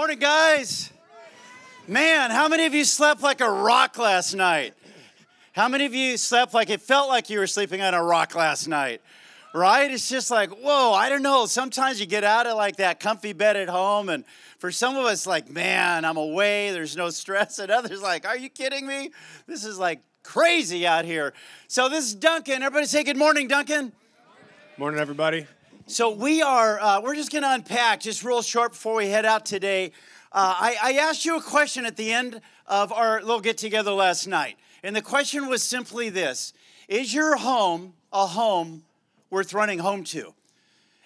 Morning, guys. Man, how many of you slept like a rock last night? How many of you slept like it felt like you were sleeping on a rock last night? Right? It's just like, whoa, I don't know. Sometimes you get out of like that comfy bed at home, and for some of us, like, man, I'm away, there's no stress. And others, like, are you kidding me? This is like crazy out here. So, this is Duncan. Everybody say good morning, Duncan. Morning, everybody. So we are, uh, we're just going to unpack just real short before we head out today. Uh, I, I asked you a question at the end of our little get together last night. And the question was simply this Is your home a home worth running home to?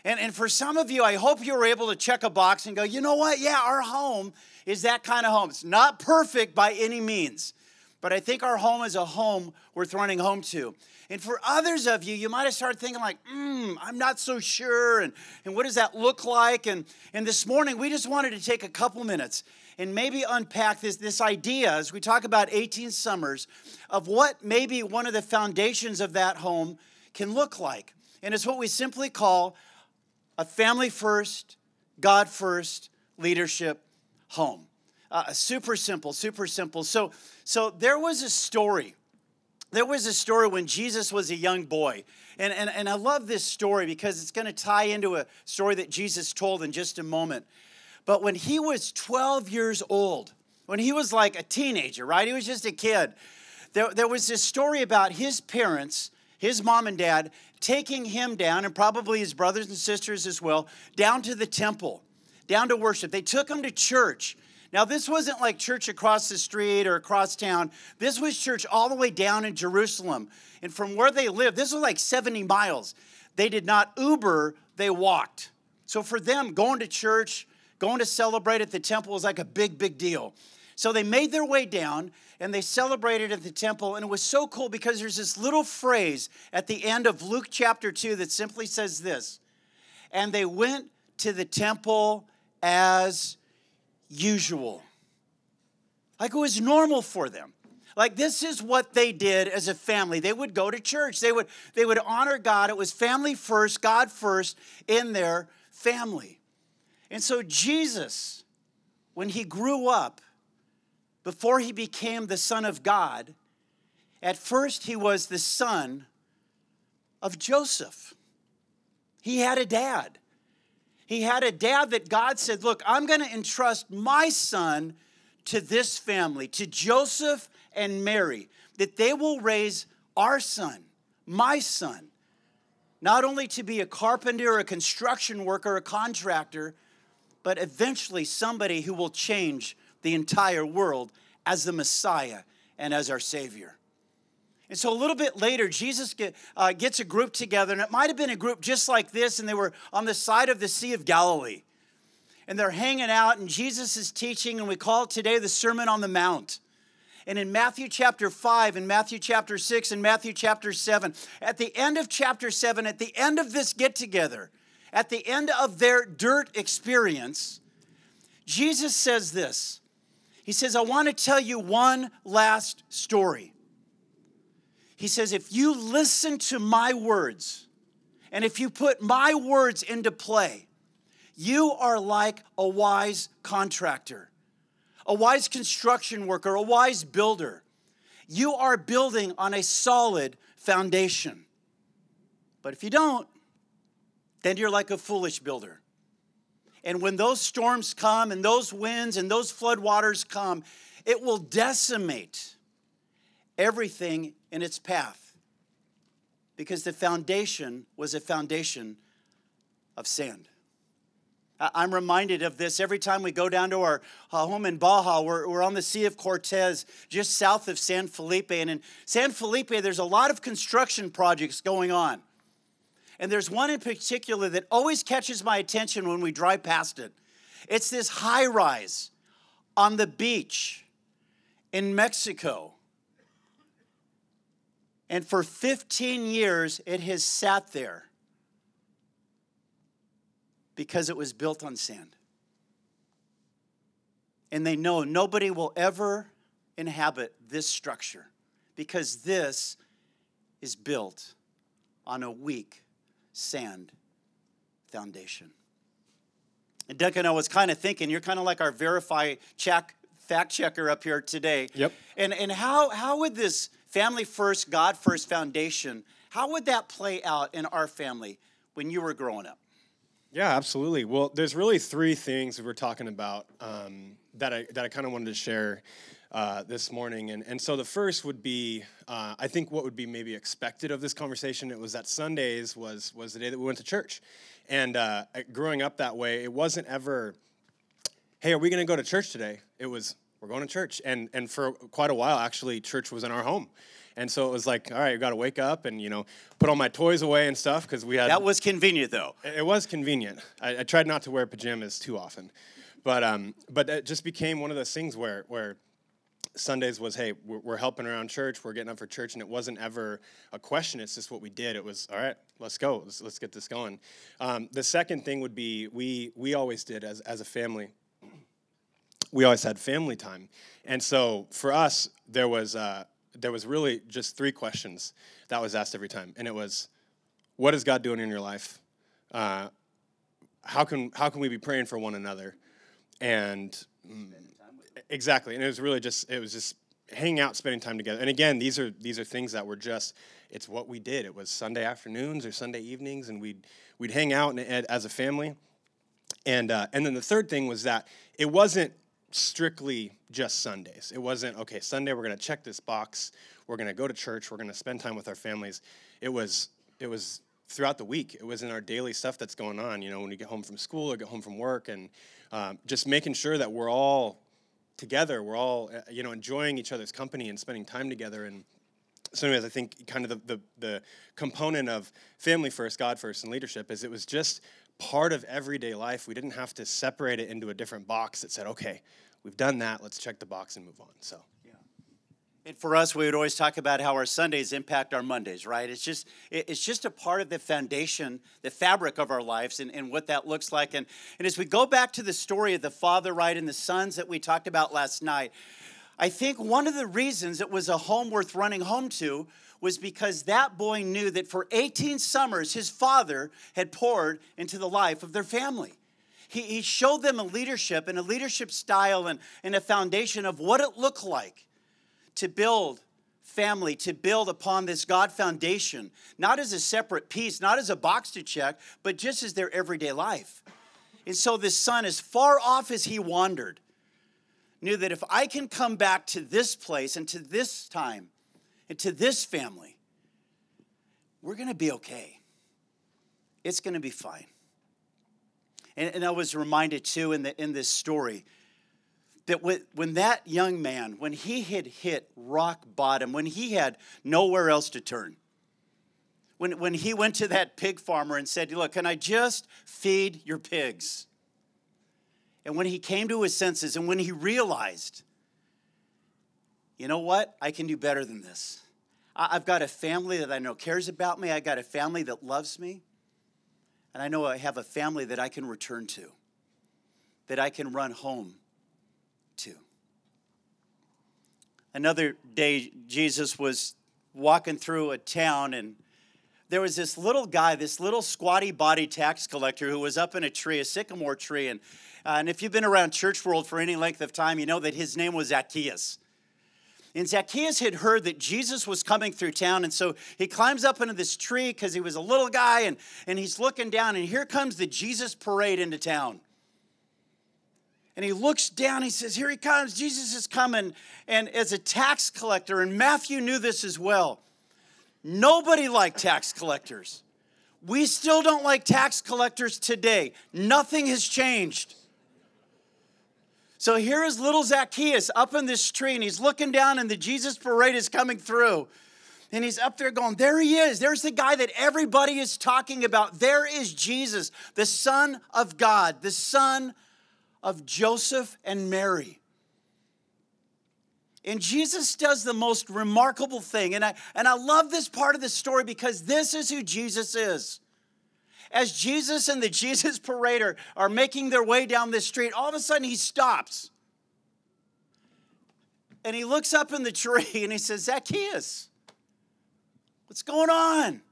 And, and for some of you, I hope you were able to check a box and go, you know what? Yeah, our home is that kind of home. It's not perfect by any means, but I think our home is a home worth running home to. And for others of you, you might have started thinking, like, hmm, I'm not so sure. And, and what does that look like? And, and this morning, we just wanted to take a couple minutes and maybe unpack this, this idea as we talk about 18 summers of what maybe one of the foundations of that home can look like. And it's what we simply call a family first, God first leadership home. Uh, super simple, super simple. So, so there was a story there was a story when Jesus was a young boy. And, and, and I love this story because it's going to tie into a story that Jesus told in just a moment. But when he was 12 years old, when he was like a teenager, right? He was just a kid. There, there was this story about his parents, his mom and dad, taking him down, and probably his brothers and sisters as well, down to the temple, down to worship. They took him to church. Now, this wasn't like church across the street or across town. This was church all the way down in Jerusalem. And from where they lived, this was like 70 miles. They did not Uber, they walked. So for them, going to church, going to celebrate at the temple was like a big, big deal. So they made their way down and they celebrated at the temple. And it was so cool because there's this little phrase at the end of Luke chapter 2 that simply says this And they went to the temple as usual. Like it was normal for them. Like this is what they did as a family. They would go to church. They would they would honor God. It was family first, God first in their family. And so Jesus when he grew up before he became the son of God, at first he was the son of Joseph. He had a dad. He had a dad that God said, Look, I'm going to entrust my son to this family, to Joseph and Mary, that they will raise our son, my son, not only to be a carpenter, a construction worker, a contractor, but eventually somebody who will change the entire world as the Messiah and as our Savior. And so a little bit later, Jesus get, uh, gets a group together, and it might have been a group just like this, and they were on the side of the Sea of Galilee. And they're hanging out, and Jesus is teaching, and we call it today the Sermon on the Mount. And in Matthew chapter 5, and Matthew chapter 6, and Matthew chapter 7, at the end of chapter 7, at the end of this get together, at the end of their dirt experience, Jesus says this He says, I want to tell you one last story. He says, if you listen to my words and if you put my words into play, you are like a wise contractor, a wise construction worker, a wise builder. You are building on a solid foundation. But if you don't, then you're like a foolish builder. And when those storms come and those winds and those floodwaters come, it will decimate everything in its path because the foundation was a foundation of sand. I'm reminded of this every time we go down to our uh, home in Baja. We're, we're on the Sea of Cortez, just south of San Felipe. And in San Felipe, there's a lot of construction projects going on. And there's one in particular that always catches my attention when we drive past it. It's this high rise on the beach in Mexico. And for 15 years, it has sat there because it was built on sand. And they know nobody will ever inhabit this structure because this is built on a weak sand foundation. And Duncan, I was kind of thinking, you're kind of like our verify check fact checker up here today. Yep. And and how how would this family first, God first foundation, how would that play out in our family when you were growing up? Yeah, absolutely. Well, there's really three things we're talking about um, that I that I kind of wanted to share uh, this morning, and and so the first would be uh, I think what would be maybe expected of this conversation. It was that Sundays was was the day that we went to church, and uh, growing up that way, it wasn't ever, hey, are we going to go to church today? It was we're going to church, and and for quite a while actually, church was in our home. And so it was like, all right, I got to wake up and you know put all my toys away and stuff because we had. That was convenient, though. It was convenient. I, I, tried not to wear pajamas too often, but um, but it just became one of those things where where Sundays was, hey, we're, we're, helping around church, we're getting up for church, and it wasn't ever a question. It's just what we did. It was, all right, let's go, let's, let's get this going. Um, the second thing would be we we always did as as a family. We always had family time, and so for us, there was uh, there was really just three questions that was asked every time, and it was, "What is God doing in your life? Uh, how can how can we be praying for one another?" And mm, exactly, and it was really just it was just hanging out, spending time together. And again, these are these are things that were just it's what we did. It was Sunday afternoons or Sunday evenings, and we'd we'd hang out and, as a family. And uh, and then the third thing was that it wasn't strictly just Sundays. It wasn't, okay, Sunday we're going to check this box, we're going to go to church, we're going to spend time with our families. It was it was throughout the week. It was in our daily stuff that's going on, you know, when we get home from school or get home from work and um, just making sure that we're all together, we're all, uh, you know, enjoying each other's company and spending time together and so anyways, I think kind of the, the, the component of family first, God first, and leadership is it was just part of everyday life. We didn't have to separate it into a different box that said, okay, we've done that, let's check the box and move on. So. Yeah. And for us, we would always talk about how our Sundays impact our Mondays, right? It's just it's just a part of the foundation, the fabric of our lives, and, and what that looks like. And, and as we go back to the story of the father, right, and the sons that we talked about last night, I think one of the reasons it was a home worth running home to was because that boy knew that for 18 summers, his father had poured into the life of their family. He, he showed them a leadership and a leadership style and, and a foundation of what it looked like to build family, to build upon this God foundation, not as a separate piece, not as a box to check, but just as their everyday life. And so this son, as far off as he wandered, knew that if I can come back to this place and to this time and to this family, we're going to be okay. It's going to be fine. And, and, I was reminded too in, the, in this story that when, when that young man, when he had hit rock bottom, when he had nowhere else to turn, when, when he went to that pig farmer and said, Look, can I just feed your pigs? And when he came to his senses and when he realized, you know what? I can do better than this. I've got a family that I know cares about me. I've got a family that loves me. And I know I have a family that I can return to, that I can run home to. Another day, Jesus was walking through a town, and there was this little guy, this little squatty body tax collector who was up in a tree, a sycamore tree. And, uh, and if you've been around church world for any length of time, you know that his name was Zacchaeus. And Zacchaeus had heard that Jesus was coming through town. And so he climbs up into this tree because he was a little guy and, and he's looking down. And here comes the Jesus parade into town. And he looks down, he says, Here he comes, Jesus is coming. And as a tax collector, and Matthew knew this as well, nobody liked tax collectors. We still don't like tax collectors today. Nothing has changed. So here is little Zacchaeus up in this tree, and he's looking down, and the Jesus parade is coming through. And he's up there going, There he is. There's the guy that everybody is talking about. There is Jesus, the Son of God, the Son of Joseph and Mary. And Jesus does the most remarkable thing. And I, and I love this part of the story because this is who Jesus is as Jesus and the Jesus Parader are, making their way down this street, all of a sudden he stops. And he looks up in the tree and he says, Zacchaeus, what's going on?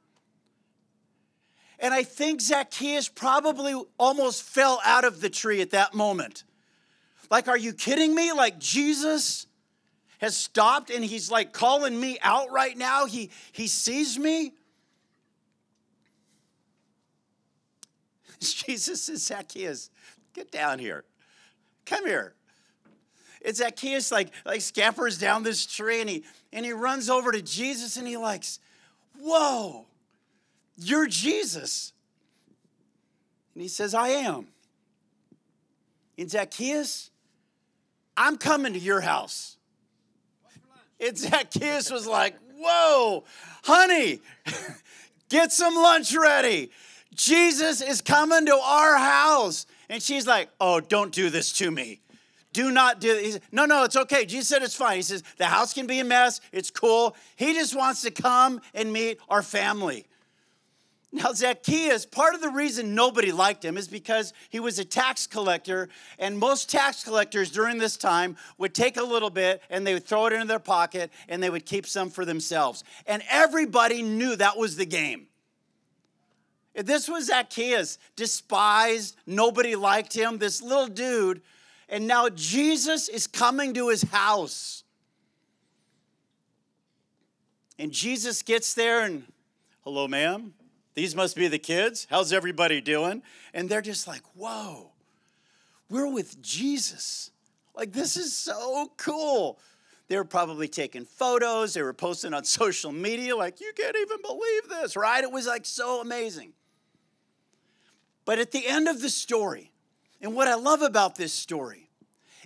And I think Zacchaeus probably almost fell out of the tree at that moment. Like, are you kidding me? Like, Jesus has stopped and he's like calling me out right now. He, he sees me. Jesus says, Zacchaeus, get down here. Come here. It's Zacchaeus like, like scampers down this tree and he, and he runs over to Jesus and he likes, whoa, you're Jesus. And he says, I am. And Zacchaeus, I'm coming to your house. And Zacchaeus was like, Whoa, honey, get some lunch ready. Jesus is coming to our house. And she's like, Oh, don't do this to me. Do not do this. No, no, it's okay. Jesus said it's fine. He says, The house can be a mess. It's cool. He just wants to come and meet our family. Now, Zacchaeus, part of the reason nobody liked him is because he was a tax collector, and most tax collectors during this time would take a little bit and they would throw it into their pocket and they would keep some for themselves. And everybody knew that was the game. This was Zacchaeus, despised, nobody liked him, this little dude. And now Jesus is coming to his house. And Jesus gets there and, hello, ma'am. These must be the kids. How's everybody doing? And they're just like, whoa, we're with Jesus. Like, this is so cool. They were probably taking photos, they were posting on social media, like, you can't even believe this, right? It was like so amazing. But at the end of the story, and what I love about this story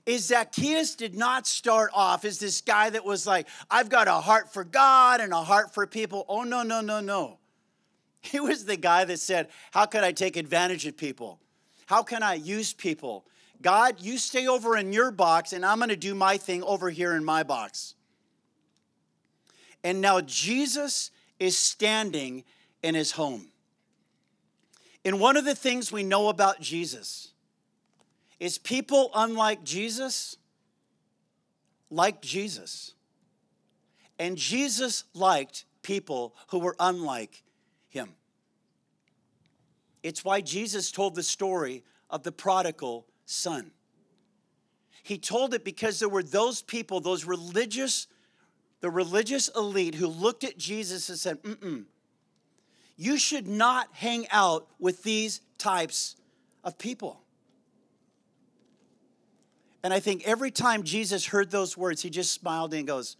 is Zacchaeus did not start off as this guy that was like, I've got a heart for God and a heart for people. Oh, no, no, no, no. He was the guy that said, How can I take advantage of people? How can I use people? God, you stay over in your box, and I'm going to do my thing over here in my box. And now Jesus is standing in his home. And one of the things we know about Jesus is people unlike Jesus liked Jesus. And Jesus liked people who were unlike him. It's why Jesus told the story of the prodigal son. He told it because there were those people, those religious, the religious elite who looked at Jesus and said, mm mm you should not hang out with these types of people. And I think every time Jesus heard those words, he just smiled and goes,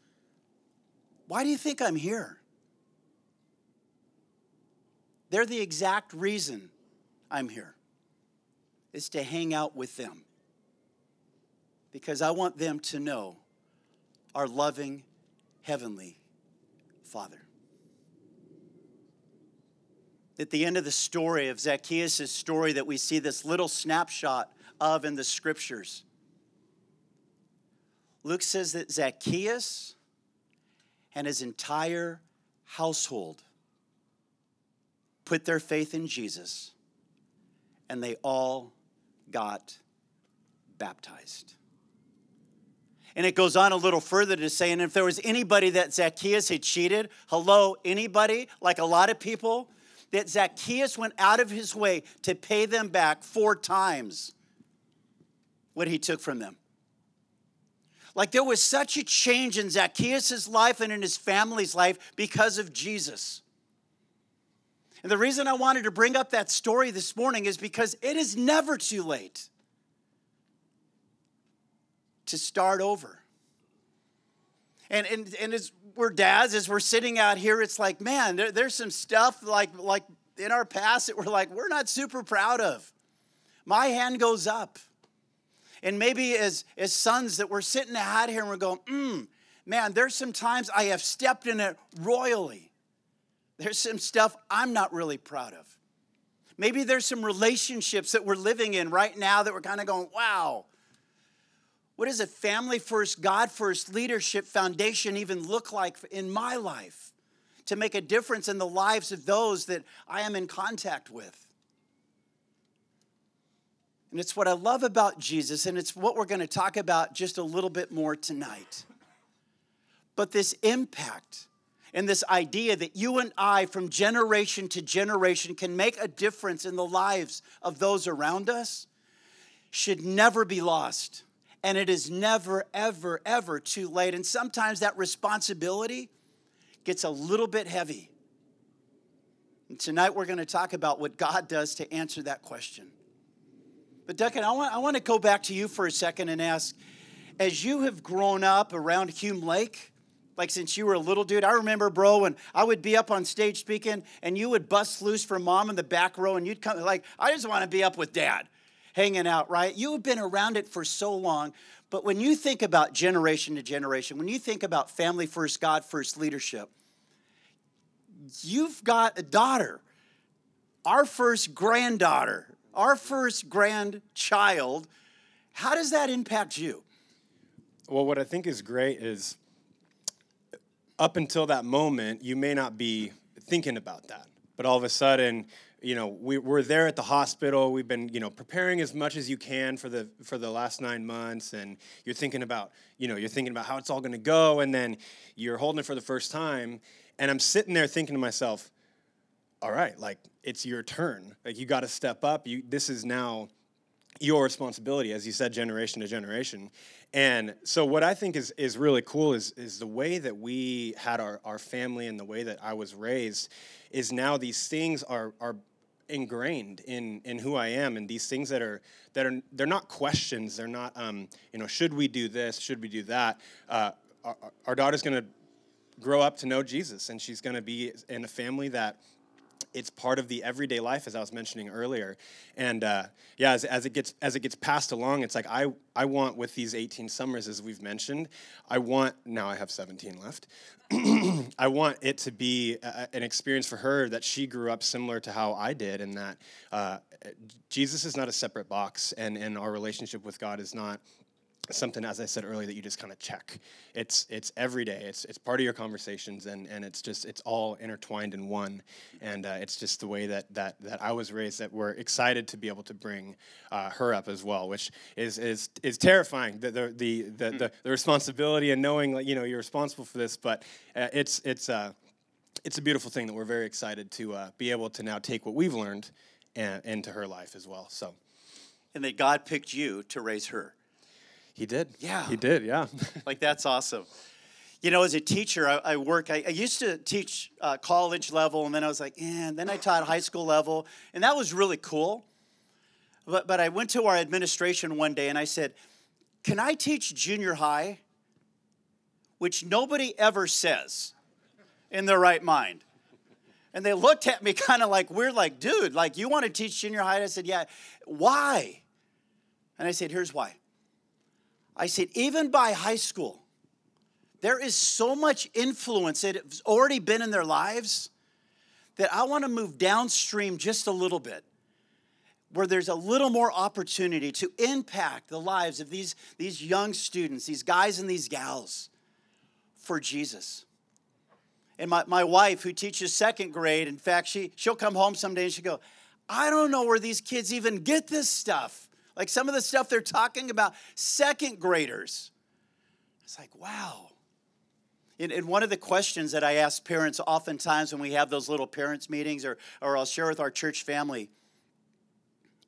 Why do you think I'm here? They're the exact reason I'm here, is to hang out with them. Because I want them to know our loving Heavenly Father. At the end of the story of Zacchaeus' story, that we see this little snapshot of in the scriptures, Luke says that Zacchaeus and his entire household put their faith in Jesus and they all got baptized. And it goes on a little further to say, and if there was anybody that Zacchaeus had cheated, hello, anybody, like a lot of people, that Zacchaeus went out of his way to pay them back four times what he took from them. Like there was such a change in Zacchaeus' life and in his family's life because of Jesus. And the reason I wanted to bring up that story this morning is because it is never too late to start over. And, and, and as we're dads, as we're sitting out here, it's like, man, there, there's some stuff like, like in our past that we're like, we're not super proud of. My hand goes up. And maybe as, as sons that we're sitting out here and we're going, mm, man, there's some times I have stepped in it royally. There's some stuff I'm not really proud of. Maybe there's some relationships that we're living in right now that we're kind of going, wow, what does a family first, God first leadership foundation even look like in my life to make a difference in the lives of those that I am in contact with? And it's what I love about Jesus, and it's what we're going to talk about just a little bit more tonight. But this impact and this idea that you and I, from generation to generation, can make a difference in the lives of those around us should never be lost. And it is never, ever, ever too late. And sometimes that responsibility gets a little bit heavy. And tonight we're going to talk about what God does to answer that question. But, Duncan, I want, I want to go back to you for a second and ask as you have grown up around Hume Lake, like since you were a little dude, I remember, bro, when I would be up on stage speaking and you would bust loose for mom in the back row and you'd come, like, I just want to be up with dad hanging out, right? You have been around it for so long. But when you think about generation to generation, when you think about family first, God first leadership, you've got a daughter, our first granddaughter, our first grandchild. How does that impact you? Well, what I think is great is up until that moment, you may not be thinking about that. But all of a sudden, you know, we, we're there at the hospital. We've been, you know, preparing as much as you can for the for the last nine months, and you're thinking about, you know, you're thinking about how it's all going to go, and then you're holding it for the first time, and I'm sitting there thinking to myself, all right, like it's your turn. Like you got to step up. You this is now your responsibility, as you said, generation to generation. And so what I think is is really cool is is the way that we had our, our family and the way that I was raised is now these things are are ingrained in in who I am. And these things that are that are they're not questions. They're not um, you know should we do this? Should we do that? Uh, our, our daughter's going to grow up to know Jesus. And she's going to be in a family that it's part of the everyday life, as I was mentioning earlier. And uh, yeah, as, as, it gets as it gets passed along, it's like I I want with these 18 summers, as we've mentioned, I want now I have 17 left. I want it to be a, an experience for her that she grew up similar to how I did, and that uh, Jesus is not a separate box, and and our relationship with God is not something as i said earlier that you just kind of check. It's it's every day. It's it's part of your conversations and and it's just it's all intertwined in one. And uh, it's just the way that that that i was raised that we're excited to be able to bring uh, her up as well which is is is terrifying. The the the the, the, the responsibility and knowing like you know you're responsible for this but uh, it's it's uh it's a beautiful thing that we're very excited to uh, be able to now take what we've learned and, into her life as well so. And that god picked you to raise her he did. Yeah. He did, yeah. like, that's awesome. You know, as a teacher, I, I work, I, I, used to teach uh, college level, and then I was like, eh, and then I taught high school level, and that was really cool. But, but I went to our administration one day and I said, Can I teach junior high? Which nobody ever says in their right mind. And they looked at me kind of like we're like, dude, like you want to teach junior high? I said, yeah. Why? And I said, here's why. I said, even by high school, there is so much influence that has already been in their lives that I want to move downstream just a little bit, where there's a little more opportunity to impact the lives of these, these young students, these guys and these gals for Jesus. And my, my wife, who teaches second grade, in fact, she, she'll come home someday and she'll go, I don't know where these kids even get this stuff. Like some of the stuff they're talking about, second graders. It's like, wow. And, and one of the questions that I ask parents oftentimes when we have those little parents' meetings or, or I'll share with our church family,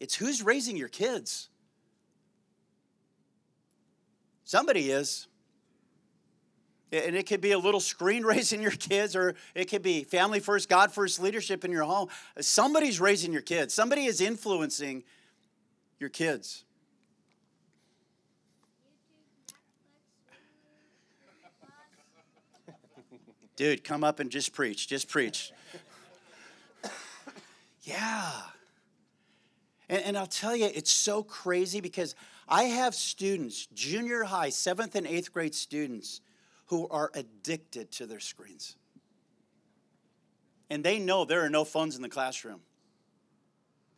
it's who's raising your kids? Somebody is. And it could be a little screen raising your kids, or it could be family first, God first leadership in your home. Somebody's raising your kids. Somebody is influencing your kids. Dude, come up and just preach. Just preach. yeah. And, and, I'll tell you, it's so crazy because I have students, junior high, seventh and eighth grade students, who are addicted to their screens. And they know there are no phones in the classroom.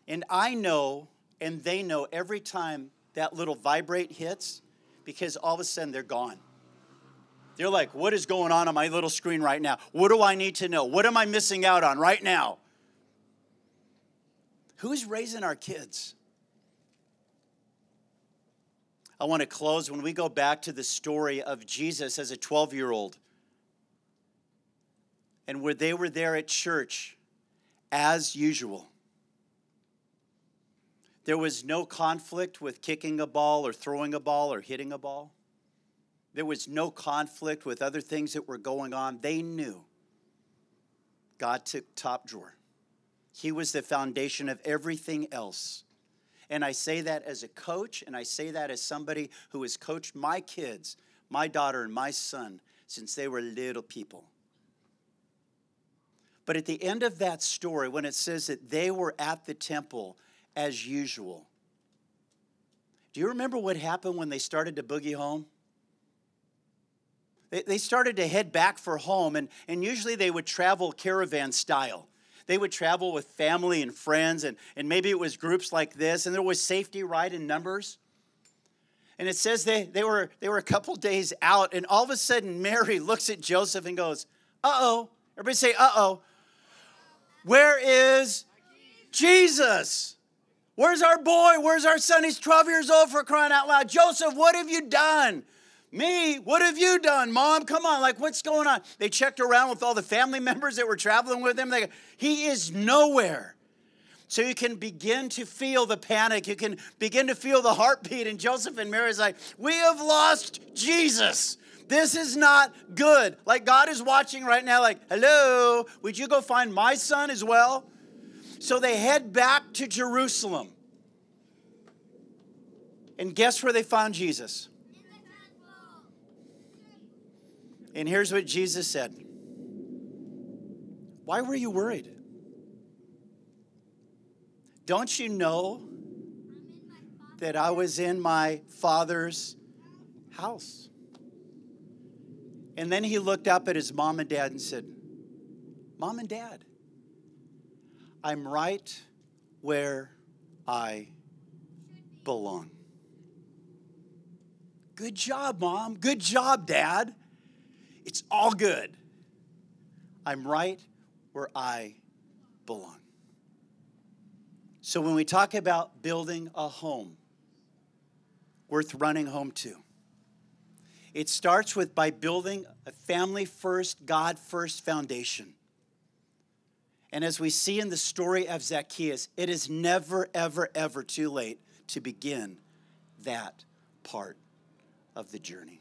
And I know and they know every time that little vibrate hits because all of a sudden they're gone. They're like, what is going on on my little screen right now? What do I need to know? What am I missing out on right now? Who's raising our kids? I want to close when we go back to the story of Jesus as a 12 year old. and where they were there at church as usual. There was no conflict with kicking a ball or throwing a ball or hitting a ball. There was no conflict with other things that were going on. They knew God took top drawer. He was the foundation of everything else. And I say that as a coach, and I say that as somebody who has coached my kids, my daughter, and my son since they were little people. But at the end of that story, when it says that they were at the temple as usual, do you remember what happened when they started to boogie home? They, they started to head back for home, and, and usually they would travel caravan style. They would travel with family and friends, and, and maybe it was groups like this, and there was safety right in numbers. And it says they, they, were, they were a couple days out, and all of a sudden Mary looks at Joseph and goes, Uh oh. Everybody say, Uh oh. Where is Jesus? Where's our boy? Where's our son? He's 12 years old for crying out loud. Joseph, what have you done? Me, what have you done, mom? Come on, like what's going on? They checked around with all the family members that were traveling with him. They he is nowhere. So you can begin to feel the panic. You can begin to feel the heartbeat. And Joseph and Mary's like, we have lost Jesus. This is not good. Like God is watching right now, like, hello, would you go find my son as well? So they head back to Jerusalem. And guess where they found Jesus? And here's what Jesus said Why were you worried? Don't you know that I was in my father's house? And then he looked up at his mom and dad and said, Mom and dad, I'm right where I belong. Good job, mom. Good job, dad. It's all good. I'm right where I belong. So when we talk about building a home worth running home to, it starts with by building a family first, God first foundation. And as we see in the story of Zacchaeus, it is never, ever, ever too late to begin that part of the journey.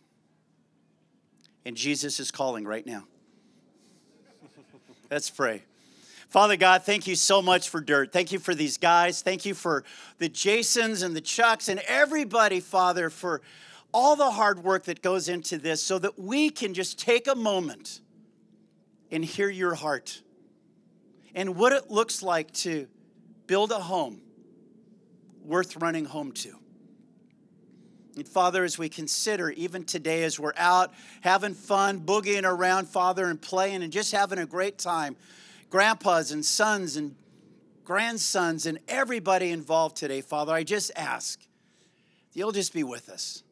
And Jesus is calling right now. Let's pray. Father God, thank you so much for dirt. Thank you for these guys. Thank you for the Jasons and the Chucks and everybody, Father, for all the hard work that goes into this so that we can just take a moment and hear your heart and what it looks like to build a home worth running home to. And Father, as we consider, even today, as we're out having fun, boogieing around, Father, and playing and just having a great time, grandpas and sons and grandsons and everybody involved today, Father, I just ask you'll just be with us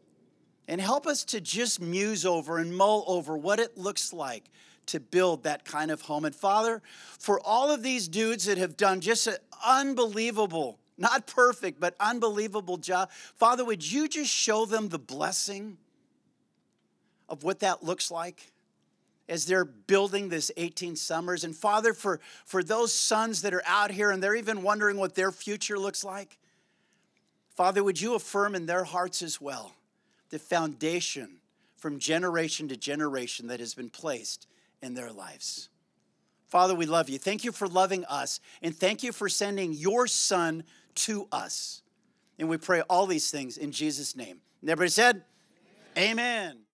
and help us to just muse over and mull over what it looks like to build that kind of home. And Father, for all of these dudes that have done just an unbelievable not perfect, but unbelievable job. Father, would you just show them the blessing of what that looks like? as they're building this 18 summers. And Father, for, for those sons that are out here and they're even wondering what their future looks like, Father, would you affirm in their hearts as well the foundation from generation to generation that has been placed in their lives? Father, we love you. Thank you for loving us, and thank you for sending your son to us. And we pray all these things in Jesus' name. And everybody said, Amen. Amen.